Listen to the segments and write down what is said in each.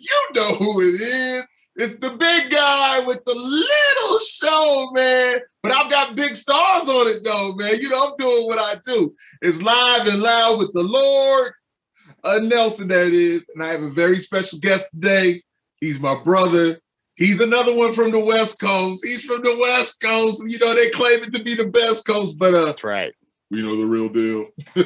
you know who it is. It's the big guy with the little show, man. But I've got big stars on it, though, man. You know, I'm doing what I do. It's live and loud with the Lord uh, Nelson, that is. And I have a very special guest today. He's my brother. He's another one from the West Coast. He's from the West Coast. You know, they claim it to be the best coast, but uh, That's right. we know the real deal.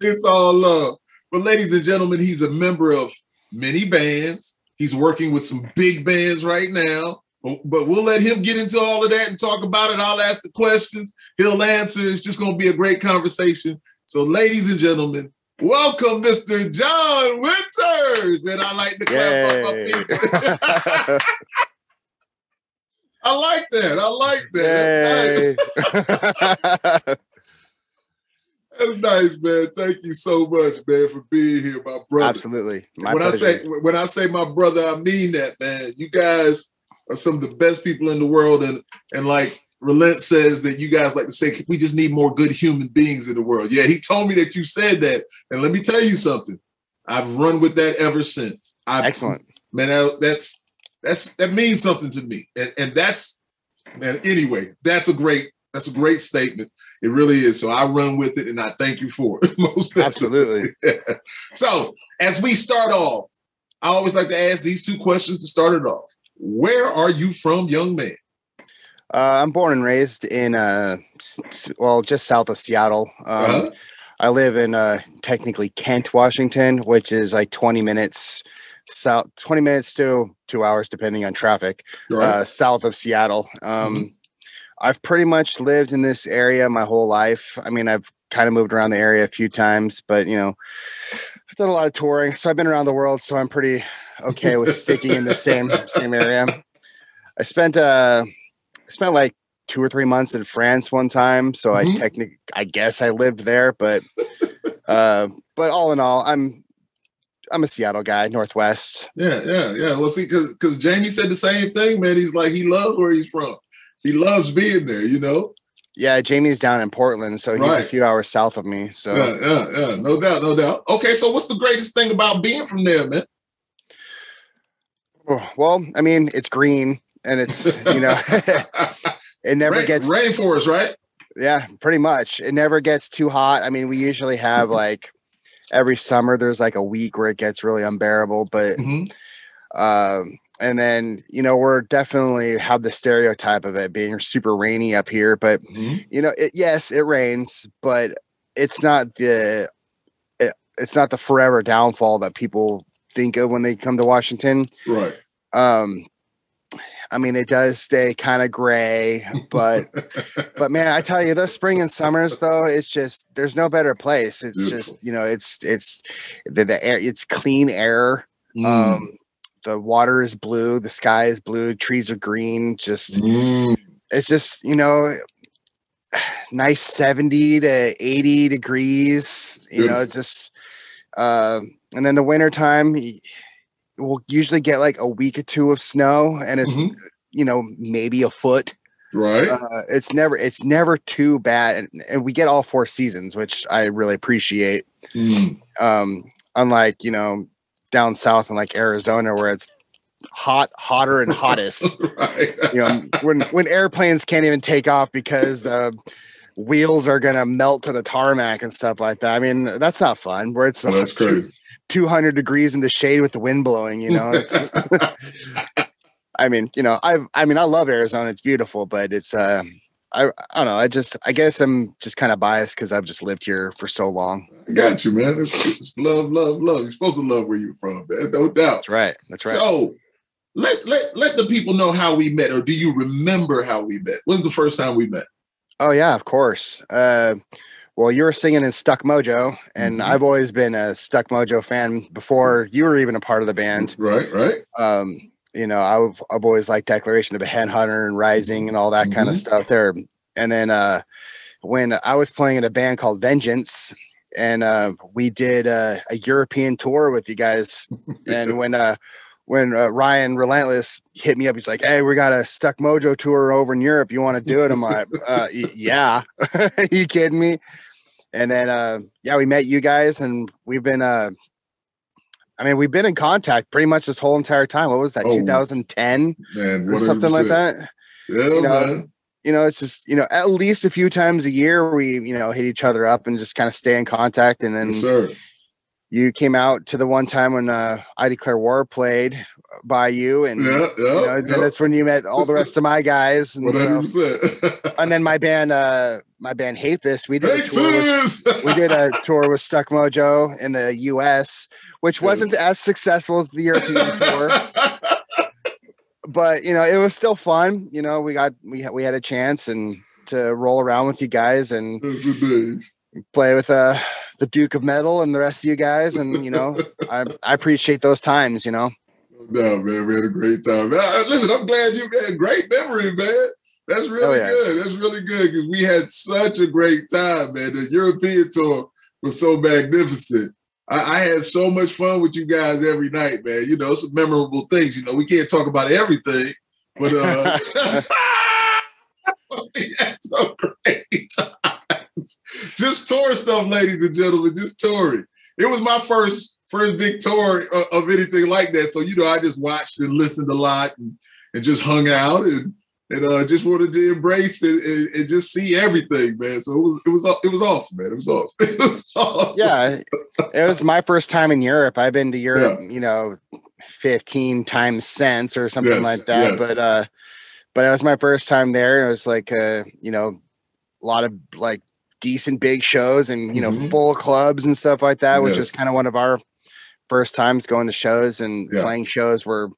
it's all love. But ladies and gentlemen, he's a member of many bands. He's working with some big bands right now. But, we'll let him get into all of that and talk about it. I'll ask the questions. He'll answer. It's just going to be a great conversation. So, ladies and gentlemen, welcome Mr. John Winters. And I like to clap up my Yay. people. I like that. I like that. That's nice. That's nice, man. Thank you so much, man, for being here, my brother. Absolutely. My when pleasure. I say when I say my brother, I mean that, man. You guys are some of the best people in the world, and and like Relent says that you guys like to say we just need more good human beings in the world. Yeah, he told me that you said that, and let me tell you something. I've run with that ever since. I've, Excellent. man. that- That's that's that means something to me, and and that's man. Anyway, that's a great that's a great statement. It really is. So I run with it, and I thank you for it. Most. Absolutely. So as we start off, I always like to ask these two questions to start it off. Where are you from, young man? Uh, I'm born and raised in, uh, well, just south of Seattle. Um, Uh-huh. I live in uh, technically Kent, Washington, which is like 20 minutes south, 20 minutes to two hours, depending on traffic, Right. uh, south of Seattle. Um, I've pretty much lived in this area my whole life. I mean, I've kind of moved around the area a few times, but you know, I've done a lot of touring, so I've been around the world. So I'm pretty okay with sticking in the same same area. I spent uh spent like two or three months in France one time, so Mhm. I technically I guess I lived there, but uh, but all in all, I'm I'm a Seattle guy, Northwest. yeah, yeah, yeah. Well, see, because because Jamie said the same thing, man. He's like he loves where he's from. He loves being there, you know. Yeah, Jamie's down in Portland, so he's Right. a few hours south of me. So Yeah, yeah, yeah. No doubt, no doubt. Okay, so what's the greatest thing about being from there, man? Oh, well, I mean, it's green and it's you know it never Rain- gets rainforest, right? yeah, pretty much. It never gets too hot. I mean, we usually have like every summer there's like a week where it gets really unbearable, but Mhm. um and then you know we're definitely have the stereotype of it being super rainy up here but Mhm. you know it, yes it rains but it's not the it, it's not the forever downfall that people think of when they come to washington Right. um i mean it does stay kind of gray but but man i tell you the spring and summers though it's just there's no better place it's Beautiful. just you know it's it's the, the air it's clean air Mm. um the water is blue the sky is blue trees are green just Mm. it's just you know nice 70 to 80 degrees you know just uh, and then the winter time we'll usually get like a week or two of snow and it's Mhm. you know maybe a foot Right. uh, it's never it's never too bad and, and we get all four seasons which i really appreciate Mm. um unlike you know down south in like arizona where it's hot hotter and hottest. Right. you know when when airplanes can't even take off because the wheels are gonna melt to the tarmac and stuff like that. I mean that's not fun where it's Well, that's crazy. 200 degrees in the shade with the wind blowing you know? It's i mean you know i i mean i love arizona. It's beautiful but it's uh I, I don't know. I just, I guess I'm just kind of biased because I've just lived here for so long. I got you, man. It's, it's love, love, love. You're supposed to love where you're from, man. No doubt. That's right. That's right. So let let let the people know how we met, or do you remember how we met? When's the first time we met? Oh yeah, of course. Uh, well, you were singing in Stuck Mojo, and Mhm. I've always been a Stuck Mojo fan before you were even a part of the band. Right, right. Um, you know, I've I've always liked Declaration of a Headhunter and Rising and all that kind of stuff there. And then uh, when I was playing in a band called Vengince, and uh, we did uh, a European tour with you guys, and when uh, when uh, Ryan Relentless hit me up, he's like, "Hey, we got a Stuck Mojo tour over in Europe. You want to do it?" I'm like, uh, y- "Yeah." you kidding me? and then uh, yeah, we met you guys, and we've been uh, I mean, we've been in contact pretty much this whole entire time. What was that, Oh, 2010 Man, or something like that? Yeah, You know, man. You know, it's just you know at least a few times a year we you know hit each other up and just kind of stay in contact, and then Yes, you came out to the one time when uh, I Declare War played by you, and Yeah, you know, yeah, that's when you met all the rest of my guys, and so, and then my band, uh, my band Hatefist, we did a tour with we did a tour with Stuck Mojo in the U.S., which wasn't as successful as the European tour, but you know it was still fun. You know, we got we had, we had a chance and to roll around with you guys and That's the name. play with uh the Duke of Metal and the rest of you guys, and you know I I appreciate those times. You know, No, man, we had a great time. Man, listen, I'm glad you had great memory, man. That's really yeah. good. That's really good because we had such a great time, man. The European tour was so magnificent. I, I had so much fun with you guys every night, man. You know, some memorable things. You know, we can't talk about everything, but uh, we had some great times. Just tour stuff, ladies and gentlemen. Just touring. It was my first first big tour of, of anything like that. So you know, I just watched and listened a lot and, and just hung out and and uh, just wanted to embrace it and, and just see everything, man. So it was it was it was awesome, man. It was awesome. It was awesome. yeah, it was my first time in Europe. I've been to Europe, you know, fifteen times since or something Yes, like that. yes. But uh, but it was my first time there. It was like uh, you know, a lot of like decent big shows and you know Mhm. full clubs and stuff like that, which Yes. was kind of one of our first times going to shows and Yeah. playing shows where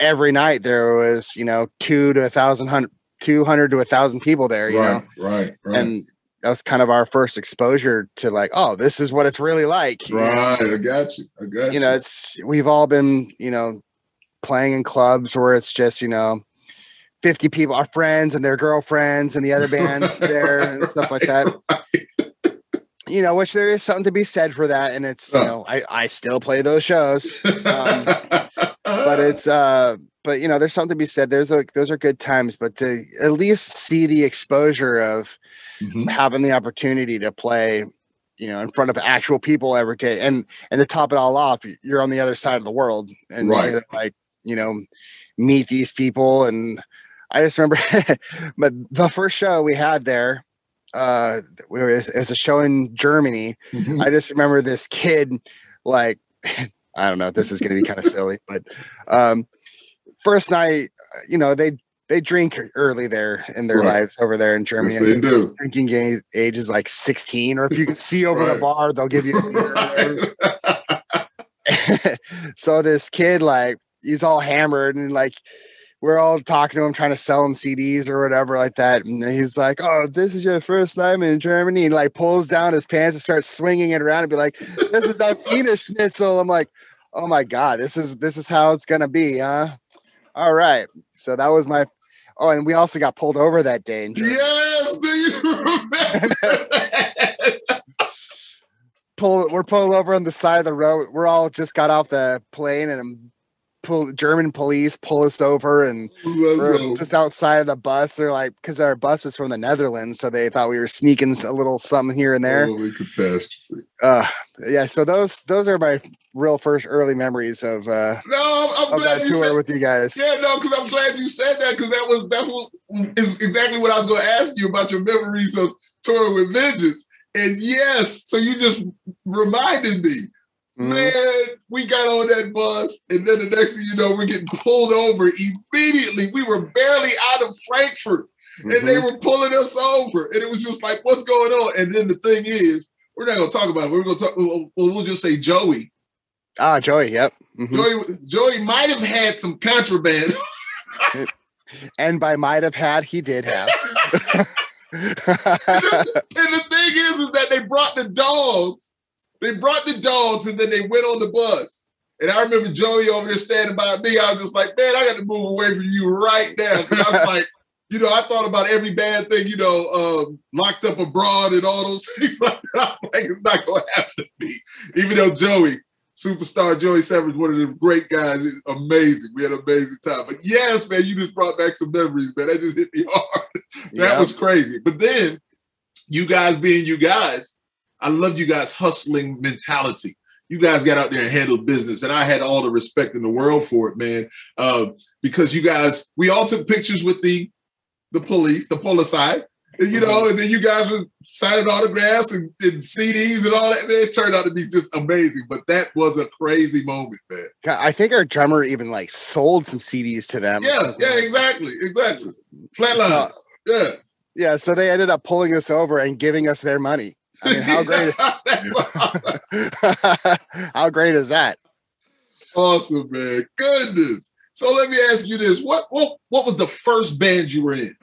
every night there was you know two to a thousand hundred. 200 to a thousand people there, you know, right, right, right, and that was kind of our first exposure to like, oh, this is what it's really like. you know? right. I got you. I got you. you know, it's we've all been, you know, playing in clubs where it's just, you know, 50 people, our friends and their girlfriends and the other bands there and stuff like that. You know, which there is something to be said for that. And it's, you know, I, I still play those shows. Um, but it's uh but you know, there's something to be said. There's like those are good times, but to at least see the exposure of Mhm. having the opportunity to play you know in front of actual people every day and and to top it all off you're on the other side of the world and Right. to, like you know meet these people and i just remember but the first show we had there uh we were, it was a show in germany Mhm. I just remember this kid, like, I don't know, this is going to be kind of silly, but um, first night, you know, they they drink early there in their Right. lives over there in Germany. Yes, they do. Drinking age, age is like 16, or if you can see over the bar, they'll give you. A so this kid, like, he's all hammered and like we're all talking to him, trying to sell him CDs or whatever like that. And he's like, "Oh, this is your first time in Germany," and like pulls down his pants and starts swinging it around and be like, "This is our Wiener Schnitzel." I'm like, "Oh my god, this is this is how it's gonna be, huh?" All right. So that was my. Oh, and we also got pulled over that day. Yes, do you remember that? pull we're pulled over on the side of the road. We're all just got off the plane and German police pull us over and we're just outside of the bus. They're like, because our bus was from the Netherlands, so they thought we were sneaking a little something here and there. Holy catastrophe. Uh, yeah, so those those are my real first early memories of uh No, I'm, I'm glad you tour said with you guys. Yeah, no, because I'm glad you said that because that was that was is exactly what I was going to ask you about your memories of touring with Vengince. And yes, so you just reminded me. Man, we got on that bus, and then the next thing you know, we're getting pulled over immediately. We were barely out of Frankfurt, and they Mhm. were pulling us over, and it was just like, what's going on? And then the thing is, we're not going to talk about it. We're going to talk. Well, we'll just say Joey. Ah, Joey, yep. Mhm. Joey, Joey might have had some contraband. And by might have had, he did have. And the thing is, is that they brought the dogs. They brought the dogs, and then they went on the bus. And I remember Joey over there standing by me. I was just like, man, I got to move away from you right now. I was like, you know, I thought about every bad thing, you know, um, locked up abroad and all those things like that. I was like, it's not going to happen to me. Even though Joey, superstar Joey Severance, one of the great guys, is amazing. We had an amazing time. But yes, man, you just brought back some memories, man. That just hit me hard. That Yep. was crazy. But then you guys being you guys, I loved you guys hustling mentality. You guys got out there and handled business, and I had all the respect in the world for it, man. Uh, because you guys, we all took pictures with the the police, the police side, you know, and then you guys were signing autographs and, and, CDs and all that. Man, it turned out to be just amazing. But that was a crazy moment, man. I think our drummer even like sold some CDs to them. Yeah, yeah, exactly, exactly. Flatline. Yeah, yeah. So they ended up pulling us over and giving us their money. I mean, how great? how great is that? Awesome, man. Goodness. So let me ask you this: what what what was the first band you were in?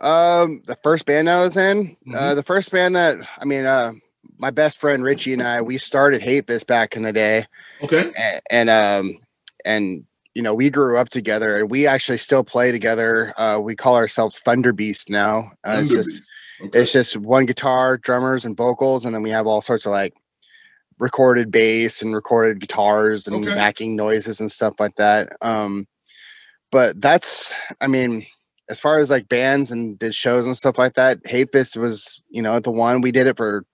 Um, the first band I was in, uh, mm-hmm. uh, the first band that I mean, uh, my best friend Richie and I, we started Hatefist back in the day. Okay. And, and um, and you know, we grew up together, and we actually still play together. Uh, we call ourselves Thunderbeast now. Uh, Thunder just okay. it's just one guitar, drummers, and vocals, and then we have all sorts of like recorded bass and recorded guitars and okay. backing noises and stuff like that. Um, but that's, I mean as far as like bands and did shows and stuff like that, Hatefist was, you know, the one we did it for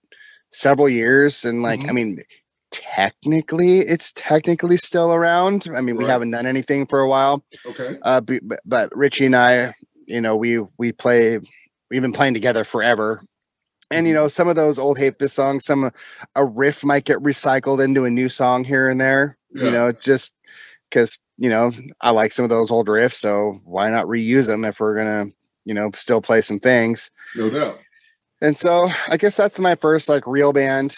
several years. And like, mm-hmm. I mean, technically it's technically still around. I mean, right. we haven't done anything for a while. Okay. Uh, but, but Richie and I, you know, we, we play, we've been playing together forever. And you mm-hmm. know, some of those old Hatefist songs, some a riff might get recycled into a new song here and there. Yeah. You know, just because you know, I like some of those old riffs, so why not reuse them if we're gonna, you know, still play some things. No doubt. And so I guess that's my first like real band.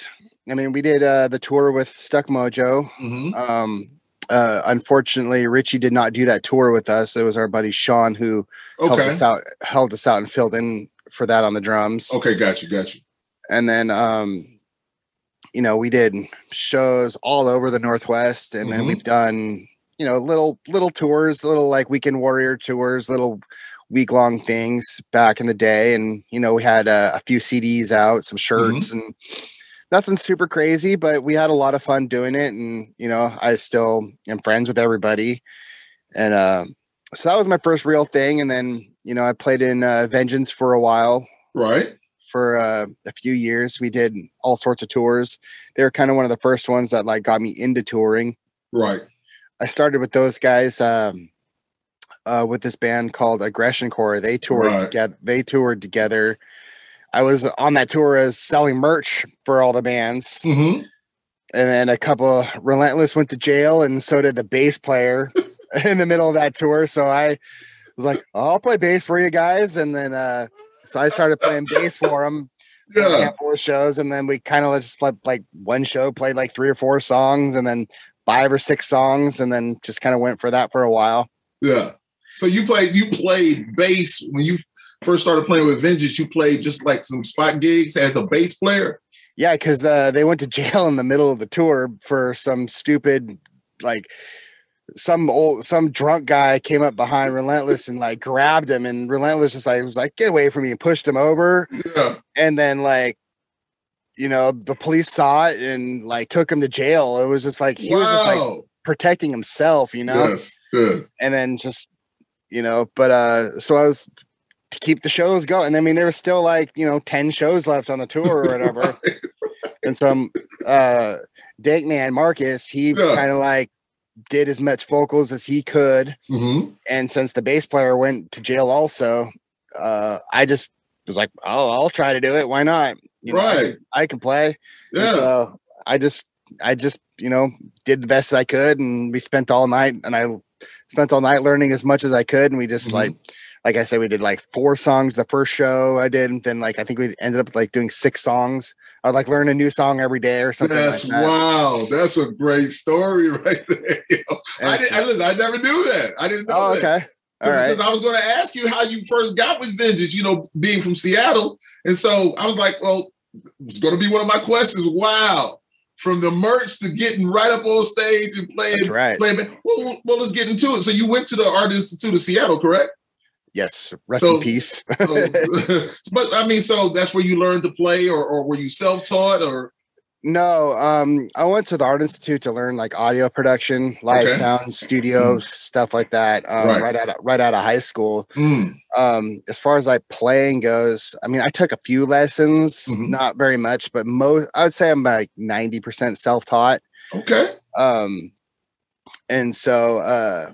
I mean, we did uh, the tour with Stuck Mojo. Mm-hmm. Um, uh, unfortunately, Richie did not do that tour with us. It was our buddy Sean who okay. helped us out, helped us out, and filled in for that on the drums. Okay, got you, got you. And then, um, you know, we did shows all over the Northwest, and mm-hmm. then we've done you know little little tours little like weekend warrior tours little week long things back in the day and you know we had a, a few cds out some shirts mm-hmm. and nothing super crazy but we had a lot of fun doing it and you know i still am friends with everybody and uh, so that was my first real thing and then you know i played in uh, vengince for a while right for uh, a few years we did all sorts of tours they were kind of one of the first ones that like got me into touring right I started with those guys um, uh, with this band called Aggression Core. They toured right. together. They toured together. I was on that tour as selling merch for all the bands. Mm-hmm. And then a couple Relentless went to jail, and so did the bass player in the middle of that tour. So I was like, I'll play bass for you guys. And then uh, so I started playing bass for them. Yeah. A handful of shows, and then we kind of just played like one show, played like three or four songs, and then five or six songs and then just kind of went for that for a while. Yeah. So you played you played bass when you first started playing with Vengince. You played just like some spot gigs as a bass player. Yeah, because uh, they went to jail in the middle of the tour for some stupid like some old some drunk guy came up behind Relentless and like grabbed him and Relentless just like was like get away from me and pushed him over. Yeah. And then like you know, the police saw it and like took him to jail. It was just like he wow. was just like protecting himself, you know. Yes. And then just you know, but uh so I was to keep the shows going. I mean, there was still like, you know, 10 shows left on the tour or whatever. right, right. And some uh Dank Man Marcus, he yeah. kind of like did as much vocals as he could. Mm-hmm. And since the bass player went to jail also, uh I just was like, oh, I'll try to do it. Why not? You right. Know, I, I, can play. Yeah. so I just, I just, you know, did the best I could, and we spent all night, and I spent all night learning as much as I could, and we just mm-hmm. like, like I said, we did like four songs the first show I did, and then like I think we ended up like doing six songs. I'd like learn a new song every day or something. That's like that. wow. That's a great story right there. You know, I, did, I, listen, I never knew that. I didn't know. Oh, that. okay. Because right. I was going to ask you how you first got with Vengince, you know, being from Seattle. And so I was like, well, it's going to be one of my questions. Wow. From the merch to getting right up on stage and playing. That's right. Playing, well, well, let's get into it. So you went to the Art Institute of Seattle, correct? Yes. Rest so, in peace. so, but I mean, so that's where you learned to play, or, or were you self taught, or? No, um, I went to the Art Institute to learn like audio production, live Okay. sound, studio stuff like that. Um, Right. right. out of, right out of high school. Mm, Um, as far as like playing goes, I mean, I took a few lessons, Mhm. not very much, but most I would say I'm like ninety percent self taught. okay. Um, and so uh,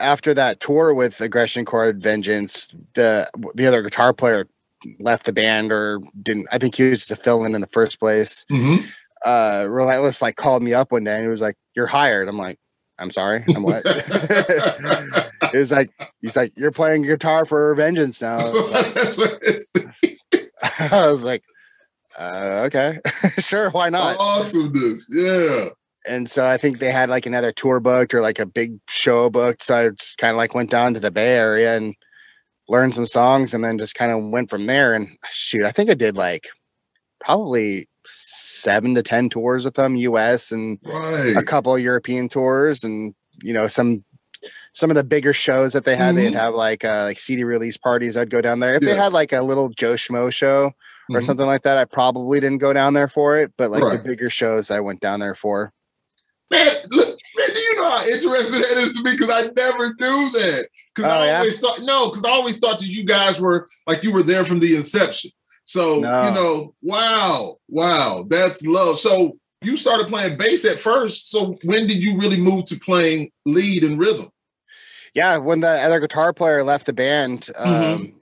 after that tour with Aggression Core Vengince, the the other guitar player left the band or didn't. I think he was just a fill in in the first place. hmm Uh, Relentless like called me up one day and he was like, "You're hired." I'm like, "I'm sorry, I'm what?" He was like, "He's like, you're playing guitar for Vengince now." I was like, That's what I was like, uh, "Okay, sure, why not?" awesomeness. Yeah. And so I think they had like another tour booked or like a big show booked. So I just kind of like went down to the Bay Area and learned some songs, and then just kind of went from there. And shoot, I think I did like probably seven to ten tours with them, U.S. and Right. a couple of European tours, and you know some some of the bigger shows that they had. They'd Mhm. have like uh, like CD release parties. I'd go down there if they had like a little Joe Schmo show. Or Mhm. something like that. I probably didn't go down there for it, but like Right. the bigger shows, I went down there for. Man, look, man, do you know how interesting that is to me? Because I never knew that. Because Oh, I yeah? always thought no, because I always thought that you guys were like you were there from the inception. So No. you know, wow, wow, that's love. So you started playing bass at first. So when did you really move to playing lead and rhythm? yeah, when the other guitar player left the band, Mhm. um,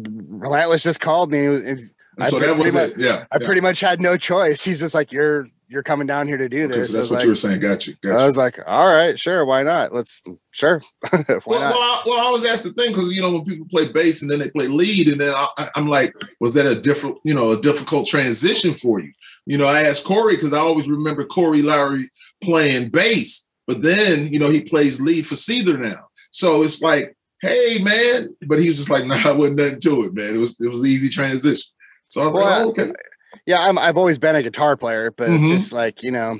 Relentless just called me. it- And I so that was pretty it. Yeah. I yeah. pretty much had no choice. He's just like, "You're you're coming down here to do Okay, this." so that's what like, you were saying. Got you. Got you. I was like, "All right, sure, why not? Let's sure, why well, not?" well, I, well, I always ask the thing because you know when people play bass and then they play lead, and then I, I- I'm like, was that a different, you know, a difficult transition for you? You know, I asked Corey because I always remember Corey Lowery playing bass, but then you know he plays lead for Seether now, so it's like, hey man, but he was just like, nah, I wasn't nothing to it, man. It was it was easy transition. So I was Well, like, oh, okay, yeah, I'm, I've always been a guitar player, but Mhm. just like you know,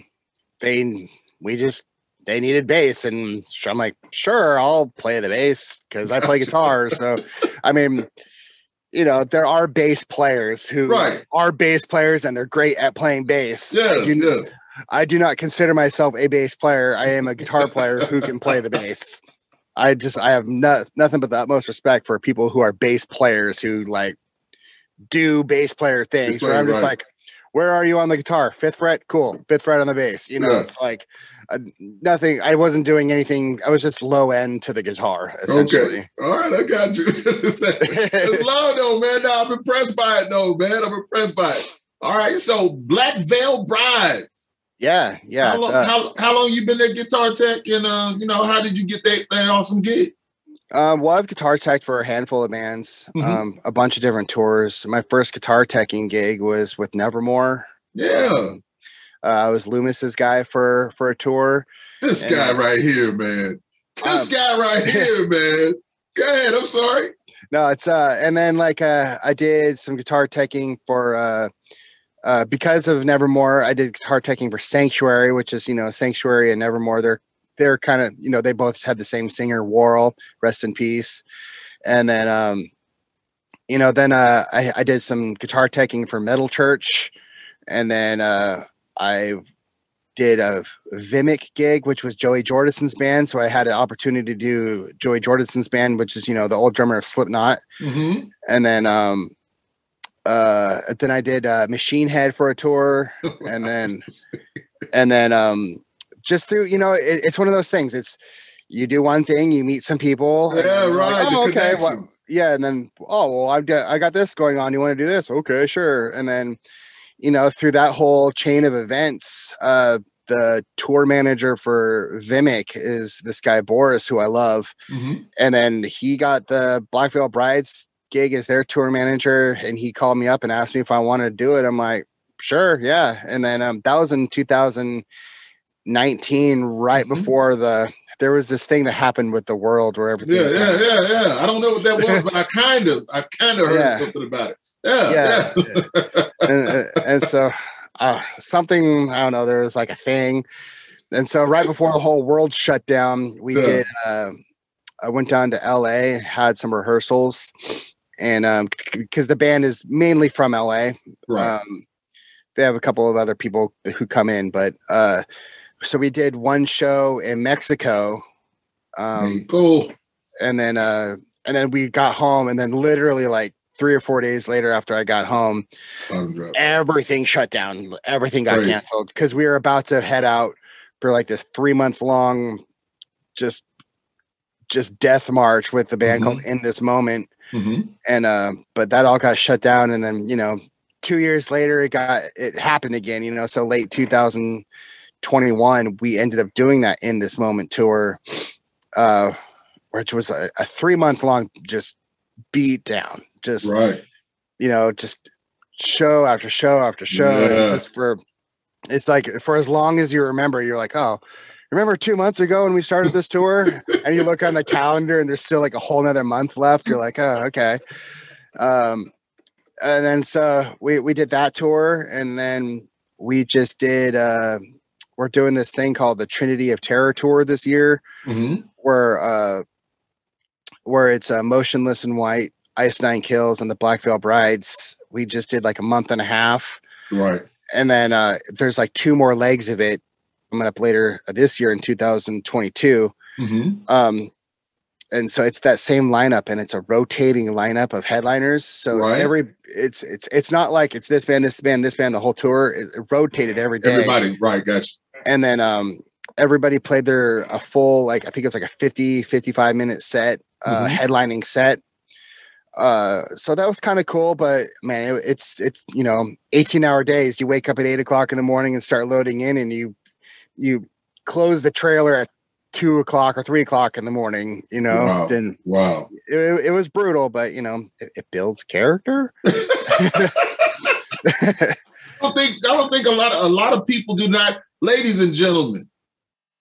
they we just they needed bass, and so I'm like, sure, I'll play the bass because I play guitar. So, I mean, you know, there are bass players who Right. are bass players, and they're great at playing bass. I yes, do, yes. I do not consider myself a bass player. I am a guitar player who can play the bass. I just I have no, nothing but the utmost respect for people who are bass players who like do bass player things. where I'm just right. like, where are you on the guitar? Fifth fret, cool. Fifth fret on the bass. You know, Yeah. it's like uh, nothing. I wasn't doing anything. I was just low end to the guitar essentially. Okay, all right, I got you. it's low though, man. No, I'm impressed by it though, man. I'm impressed by it. All right, so Black Veil Brides. Yeah, yeah. how long? uh, how, how long you been there, Guitar Tech, and uh, you know, how did you get that, that awesome gig? Um, well, I've guitar teched for a handful of bands, Mhm. um, a bunch of different tours. My first guitar teching gig was with Nevermore. Yeah, Um, uh, I was Loomis's guy for for a tour. this and, guy uh, right here, man. This um, guy right here, man. Go ahead. I'm sorry. No, it's uh, and then like uh, I did some guitar teching for uh, uh, because of Nevermore. I did guitar teching for Sanctuary, which is you know Sanctuary and Nevermore. They're they're kind of you know they both had the same singer, Warrel, rest in peace. And then um, you know then uh, I I did some guitar teching for Metal Church, and then uh, I did a Vimic gig, which was Joey Jordison's band. So I had an opportunity to do Joey Jordison's band, which is, you know, the old drummer of Slipknot. Mm-hmm. And then, um, uh, then I did uh, Machine Head for a tour, and then, and then, um, just through, you know, it, it's one of those things. It's you do one thing, you meet some people. yeah, right. like, "Oh, okay, well, yeah, and then oh well, I've got I got this going on. You want to do this? Okay, sure. And then, you know, through that whole chain of events, uh, the tour manager for Vimic is this guy Boris, who I love, Mhm. and then he got the Black Veil Brides gig as their tour manager, and he called me up and asked me if I wanted to do it. I'm like, sure, yeah. And then um, that was in 2019, right Mhm. before the there was this thing that happened with the world where everything. Yeah, yeah, yeah, yeah. I don't know what that was, but I kind of, I kind of heard Yeah. something about it. Yeah, Yeah. yeah. and, and- and so uh, something I don't know. There was like a thing, and so right before the whole world shut down, we Yeah. did. Uh, I went down to L.A. and had some rehearsals, and um, because the band is mainly from L.A. right. Um, they have a couple of other people who come in, but uh, so we did one show in Mexico. Um, cool. And then uh, and then we got home, and then literally like three or four days later after I got home, everything shut down. Everything got Crazy. canceled because we were about to head out for like this three month long, just just death march with the band mm-hmm. called In This Moment. Mm-hmm. And uh, but that all got shut down, and then you know, two years later, it got it happened again. You know, so late 2021, we ended up doing that In This Moment tour, uh, which was a, a three month long just beat down, just right. You know, just show after show after show. Yeah. It's for it's like for as long as you remember, you're like, oh, remember two months ago when we started this tour and you look on the calendar and there's still like a whole nother month left you're like oh okay um and then so we we did that tour and then we just did uh we're doing this thing called the trinity of terror tour this year mm-hmm. where uh where it's uh, motionless in white ice nine kills and the black veil brides we just did like a month and a half right and then uh there's like two more legs of it coming up later this year in 2022. Mm-hmm. Um, and so it's that same lineup and it's a rotating lineup of headliners so right. every it's it's it's not like it's this band this band this band the whole tour it, it rotated every day everybody right gotcha and then um everybody played their a full like i think it's like a 50 55 minute set uh mm-hmm. headlining set uh so that was kind of cool but man it, it's it's you know 18 hour days you wake up at 8 o'clock in the morning and start loading in and you you close the trailer at two o'clock or three o'clock in the morning, you know, wow. then wow, it, it, was brutal, but you know, it, it builds character. I don't think I don't think a lot of a lot of people do not, ladies and gentlemen.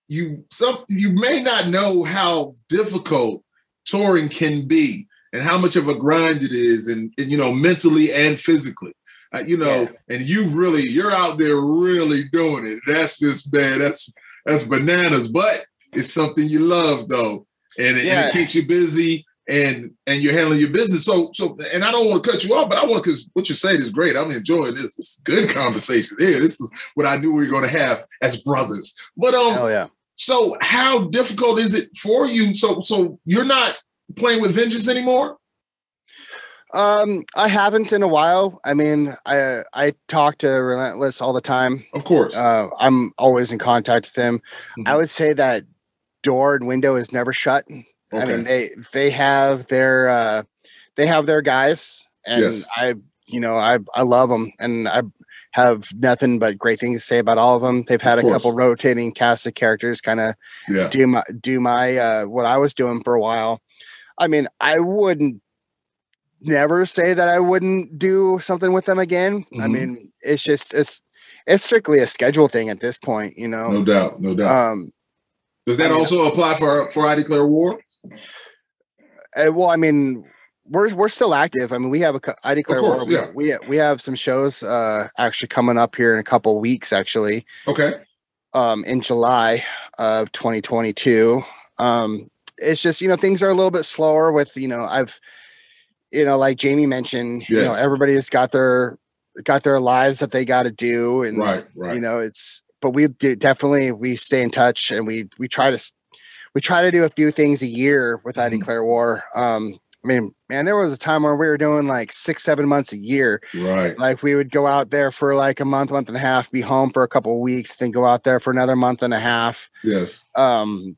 You some you may not know how difficult touring can be and how much of a grind it is, and, and you know, mentally and physically. Uh, you know, yeah. and you really you're out there really doing it. That's just bad. That's that's bananas. But it's something you love though, and, yeah. and it keeps you busy and and you're handling your business. So so and I don't want to cut you off, but I want because what you're saying is great. I'm enjoying this. It's good conversation. Yeah, this is what I knew we were going to have as brothers. But um, Hell yeah. So how difficult is it for you? So so you're not playing with vengince anymore? Um, I haven't in a while. I mean, I I talk to Relentless all the time. Of course. Uh, I'm always in contact with him. Mm-hmm. I would say that door and window is never shut. Okay. I mean, they they have their uh, they have their guys, and yes. I you know I I love them, and I have nothing but great things to say about all of them. They've had of a course. couple rotating cast of characters, kind of yeah. do my do my uh, what I was doing for a while. I mean, I wouldn't never say that I wouldn't do something with them again. Mm-hmm. I mean, it's just it's it's strictly a schedule thing at this point, you know. No doubt, no doubt. Um, Does that I mean, also apply for for I declare war? Uh, well, I mean, we're we're still active. I mean, we have a I declare course, war. Yeah. We we have some shows uh actually coming up here in a couple weeks. Actually, okay. Um, in July of 2022. Um, it's just you know things are a little bit slower with you know I've you know, like Jamie mentioned, yes. you know, everybody's got their got their lives that they got to do, and right, right. You know, it's but we do definitely we stay in touch and we we try to we try to do a few things a year with I mm-hmm. Declare War. Um, I mean, man, there was a time where we were doing like six, seven months a year. Right. Like we would go out there for like a month, month and a half, be home for a couple of weeks, then go out there for another month and a half. Yes. Um,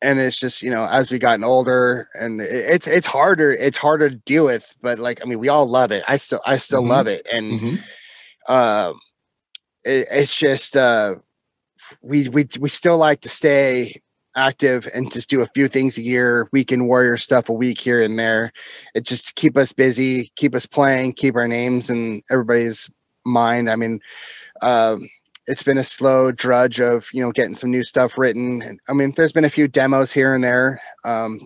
and it's just you know as we gotten older and it's it's harder it's harder to deal with but like i mean we all love it i still i still mm-hmm. love it and mm-hmm. uh, it, it's just uh we we we still like to stay active and just do a few things a year weekend warrior stuff a week here and there it just keep us busy keep us playing keep our names in everybody's mind i mean um it's been a slow drudge of you know getting some new stuff written. And, I mean, there's been a few demos here and there, um,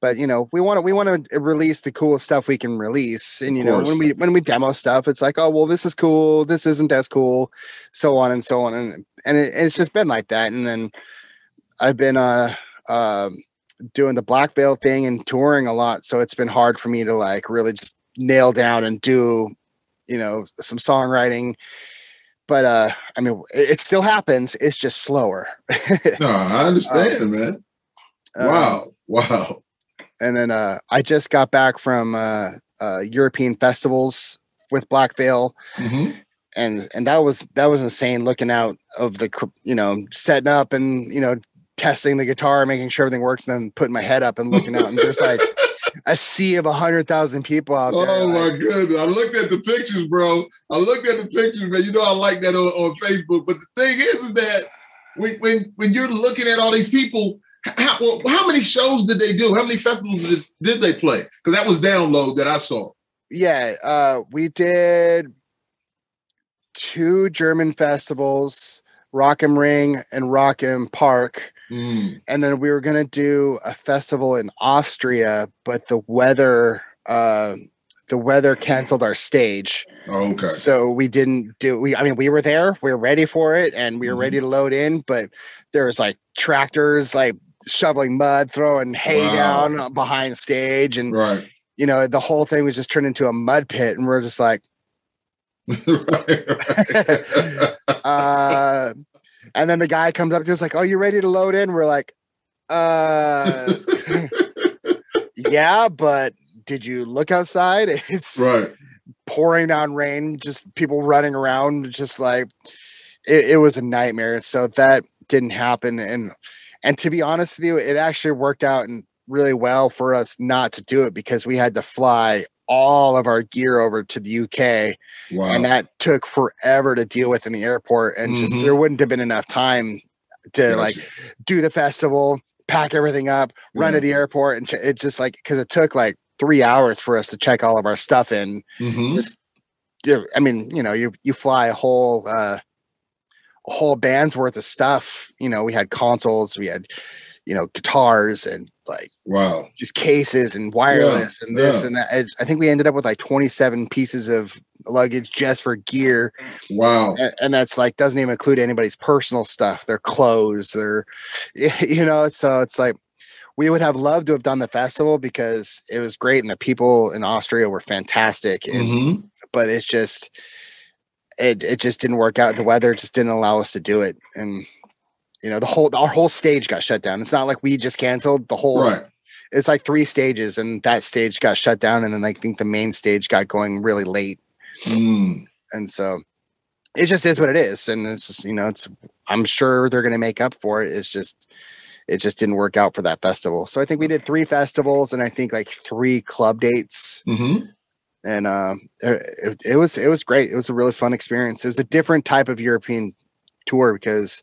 but you know, we want to we want to release the cool stuff we can release. And you know, when we when we demo stuff, it's like, oh well, this is cool, this isn't as cool, so on and so on, and and it, it's just been like that. And then I've been uh, uh doing the Black Veil thing and touring a lot, so it's been hard for me to like really just nail down and do you know, some songwriting. But uh, I mean, it, it still happens. It's just slower. no, I understand, um, man. Wow, um, wow. And then uh, I just got back from uh, uh, European festivals with Black Veil. Mm-hmm and and that was that was insane looking out of the you know setting up and you know testing the guitar making sure everything works and then putting my head up and looking out and there's like a sea of a hundred thousand people out there. Oh my goodness. I looked at the pictures, bro. I looked at the pictures, man. You know I like that on, on Facebook. But the thing is, is that when, when when you're looking at all these people, how, well, how many shows did they do? How many festivals did, did they play? Because that was download that I saw. Yeah, uh, we did two German festivals, Rock am Ring and Rock im Park. Mm. And then we were going to do a festival in Austria, but the weather uh, the weather canceled our stage. Oh, okay. So we didn't do we I mean we were there, we were ready for it and we were mm ready to load in, but there was like tractors like shoveling mud, throwing hay wow. down behind stage and right. you know, the whole thing was just turned into a mud pit and we're just like right, right. uh, and then the guy comes up to us like, "Oh, you ready to load in?" We're like, "Uh, yeah, but did you look outside? It's right pouring down rain, just people running around, just like it, it was a nightmare. So that didn't happen, and and to be honest with you, it actually worked out and really well for us not to do it because we had to fly all of our gear over to the UK. Wow. And that took forever to deal with in the airport. And mm-hmm. just there wouldn't have been enough time to gotcha. like do the festival, pack everything up, run yeah. to the airport. And it's just like, cause it took like three hours for us to check all of our stuff in. Mm-hmm. Just, I mean, you know, you, you fly a whole, uh, a whole band's worth of stuff. You know, we had consoles, we had, you know, guitars and like wow, just cases and wireless yeah, and this yeah. and that. It's, I think we ended up with like 27 pieces of luggage just for gear. Wow. And, and that's like doesn't even include anybody's personal stuff, their clothes, their you know, so it's like we would have loved to have done the festival because it was great and the people in Austria were fantastic. And, mm-hmm. But it's just it it just didn't work out. The weather just didn't allow us to do it. And you know, the whole our whole stage got shut down. It's not like we just canceled the whole. Right. It's like three stages, and that stage got shut down, and then I think the main stage got going really late. Mm. And so it just is what it is, and it's just, you know, it's I'm sure they're going to make up for it. It's just it just didn't work out for that festival. So I think we did three festivals, and I think like three club dates. Mm-hmm and uh, it, it, was it was great. It was a really fun experience. It was a different type of European tour because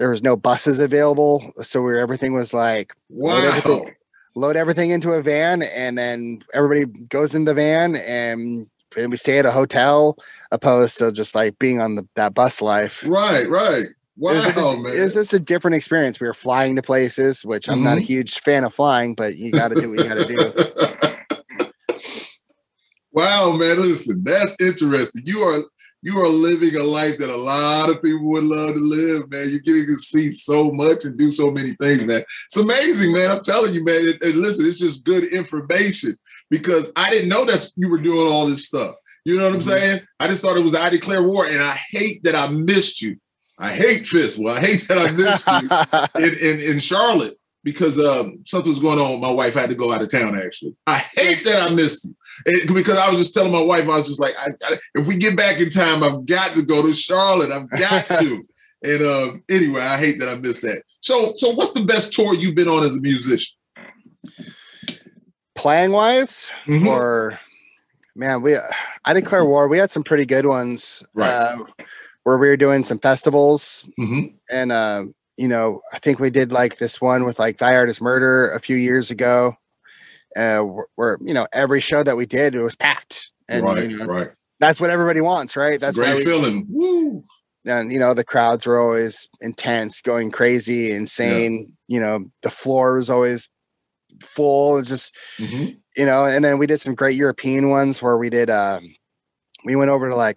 there was no buses available, so where everything was like wow. Load everything, load everything into a van, and then everybody goes in the van, and and we stay at a hotel, opposed to just like being on the that bus life. Right, right. Wow, it was, just a, man. It was just a different experience. We were flying to places, which I'm mm-hmm. not a mm-hmm. huge fan of flying, but you got to do what you got to do. wow, man! Listen, that's interesting. You are you are living a life that a lot of people would love to live, man. You're getting to see so much and do so many things, man. It's amazing, man. I'm telling you, man. And listen, it's just good information because I didn't know that you were doing all this stuff. You know what I'm mm-hmm. saying? I just thought it was I declare war, and I hate that I missed you. I Hatefist. Well, I hate that I missed you in, in, in Charlotte because um, something was going on with my wife. Had to go out of town. Actually, I hate that I missed you it, because I was just telling my wife, I was just like, I, I, if we get back in time, I've got to go to Charlotte. I've got to. and uh, anyway, I hate that I missed that. So, so what's the best tour you've been on as a musician? Playing wise, mm-hmm. or man, we I declare war. We had some pretty good ones, right? Uh, where we were doing some festivals, mm-hmm. and uh, you know, I think we did like this one with like Thy Art Is Murder a few years ago, uh, where, you know every show that we did it was packed, and right, you know, right. That's what everybody wants, right? That's great we, feeling. Woo. And you know the crowds were always intense, going crazy, insane. Yeah. You know the floor was always full. It's just mm-hmm. you know, and then we did some great European ones where we did. Um, we went over to like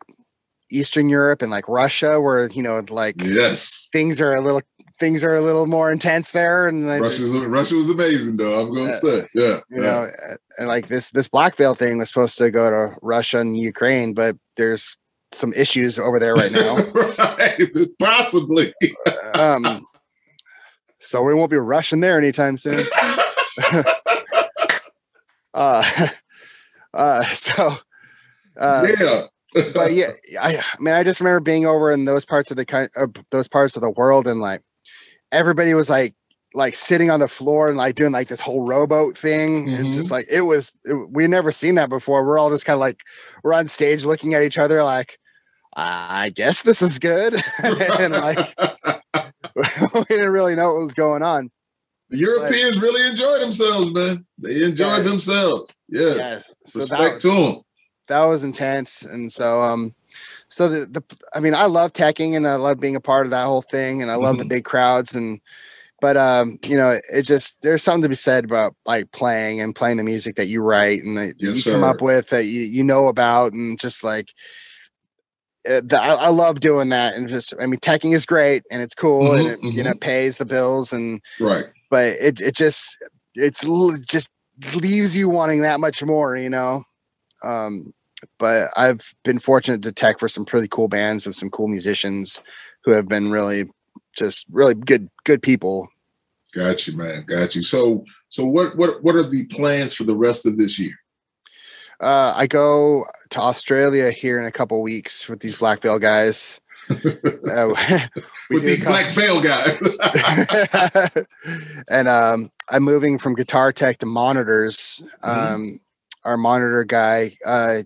Eastern Europe and like Russia, where you know, like yes, things are a little things are a little more intense there. And Russia, Russia was amazing, though. I'm going to Uh, say, yeah, you yeah. know, and like this this black veil thing was supposed to go to Russia and Ukraine, but there's some issues over there right now. right, possibly. um, so we won't be rushing there anytime soon. Uh, uh, so, uh, yeah, but yeah, I, I mean, I just remember being over in those parts of the kind, uh, those parts of the world, and like everybody was like, like sitting on the floor and like doing like this whole rowboat thing. And It's just like it was. It, we never seen that before. We're all just kind of like we're on stage looking at each other, like, I guess this is good, and like we didn't really know what was going on. the Europeans really enjoyed themselves, man. They enjoyed Yeah. themselves. Yes. Yeah, so Respect that, to them. that was intense and so um so the, the i mean i love teching and i love being a part of that whole thing and i love the Mhm. big crowds and but um you know it just there's something to be said about like playing and playing the music that you write and that Yes, you come up with that you, you know about and just like uh, the, I, I love doing that and just i mean teching is great and it's cool and Mhm, it, you know pays the bills and Right. but it it just it's just leaves you wanting that much more, you know. Um, but I've been fortunate to tech for some pretty cool bands with some cool musicians who have been really just really good good people. Got you, man. Got you. So, so what, what, what are the plans for the rest of this year? Uh, I go to Australia here in a couple weeks with these Black Veil guys. Uh, With these couple- black veil guys. and um, I'm moving from guitar tech to monitors. Mhm. Um, our monitor guy uh,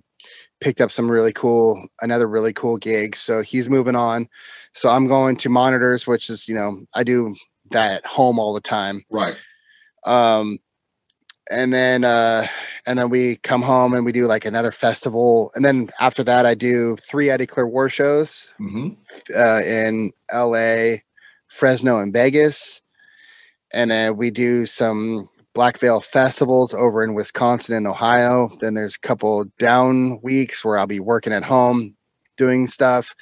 picked up some really cool, another really cool gig. So he's moving on. So I'm going to monitors, which is, you know, I do that at home all the time. right. Um, and then, uh, and then we come home and we do like another festival. And then after that, I do three I Declare War shows hmm uh, in LA, Fresno, and Vegas. And then we do some Black Veil festivals over in Wisconsin and Ohio. Then there's a couple down weeks where I'll be working at home doing stuff.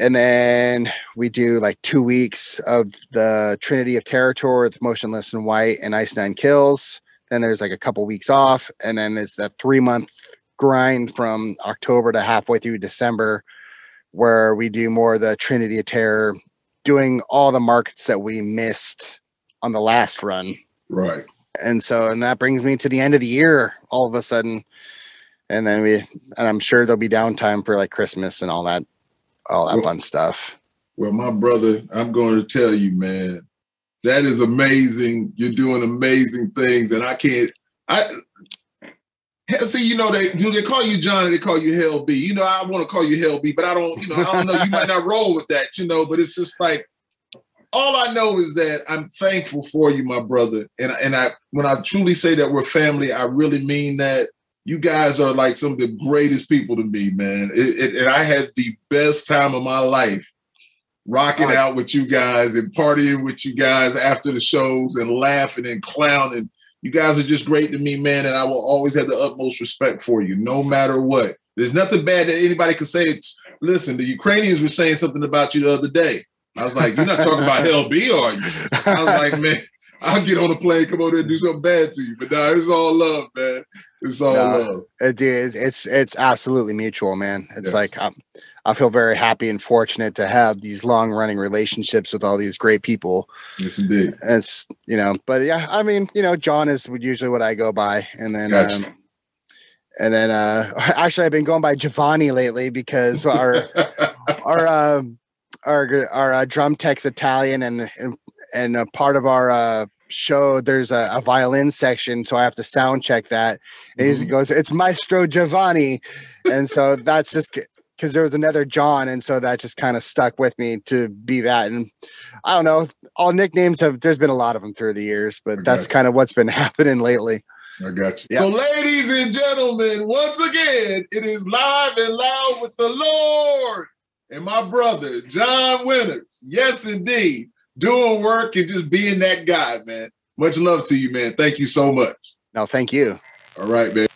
And then we do like two weeks of the Trinity of Terror with Motionless In White and Ice Nine Kills. Then there's like a couple weeks off. And then there's that three month grind from October to halfway through December where we do more of the Trinity of Terror, doing all the markets that we missed on the last run. Right. And so, and that brings me to the end of the year all of a sudden. And then we, and I'm sure there'll be downtime for like Christmas and all that, all that Well- fun stuff. Well, my brother, I'm going to tell you, man, that is amazing. You're doing amazing things, and I can't. I see, you know, they do they call you Johnny. they call you Hell B. You know, I want to call you Hell B, but I don't. You know, I don't know. You might not roll with that, you know. But it's just like all I know is that I'm thankful for you, my brother, and and I when I truly say that we're family, I really mean that. You guys are like some of the greatest people to me, man. It, it, and I had the best time of my life rocking Oh. out with you guys and partying with you guys after the shows and laughing and clowning. You guys are just great to me, man, and I will always have the utmost respect for you, no matter what. There's nothing bad that anybody can say. It's, listen, the Ukrainians were saying something about you the other day. I was like, you're not talking about Hell B, are you? I was like, man, I'll get on a plane, come over there and do something bad to you. But nah, it's all love, man. It's all Nah. love. it is, it's, it's absolutely mutual, man. It's Yes. like, um, I feel very happy and fortunate to have these long running relationships with all these great people. Yes, indeed. it's you know but yeah i mean you know john is usually what i go by and then Gotcha. um, and then uh actually i've been going by giovanni lately because our our um our our uh, drum tech's italian and and, and a part of our uh show there's a, a violin section so i have to sound check that and he Mhm. goes it's maestro giovanni and so that's just because there was another john and so that just kind of stuck with me to be that and i don't know all nicknames have there's been a lot of them through the years but that's kind of what's been happening lately I got you. Yeah. So, ladies and gentlemen, once again, it is live and loud with the Lord and my brother, John Winters. Yes, indeed. Doing work and just being that guy, man. Much love to you, man. Thank you so much. no thank you All right, man.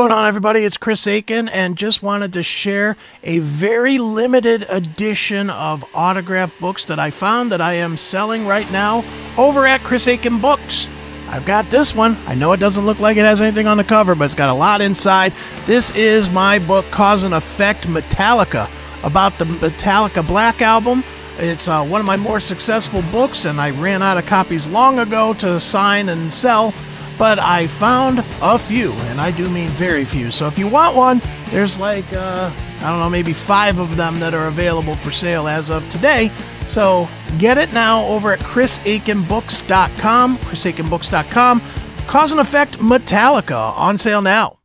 Going on, everybody? It's Chris Akin, and just wanted to share a very limited edition of autographed books that I found that I am selling right now over at Chris Akin Books. I've got this one. I know it doesn't look like it has anything on the cover, but it's got a lot inside. This is my book, Cause and Effect Metallica, about the Metallica Black Album. It's uh, one of my more successful books, and I ran out of copies long ago to sign and sell but I found a few, and I do mean very few. So if you want one, there's like, uh, I don't know, maybe five of them that are available for sale as of today. So get it now over at chrisakinbooks.com, chrisakinbooks.com. Cause and Effect Metallica on sale now.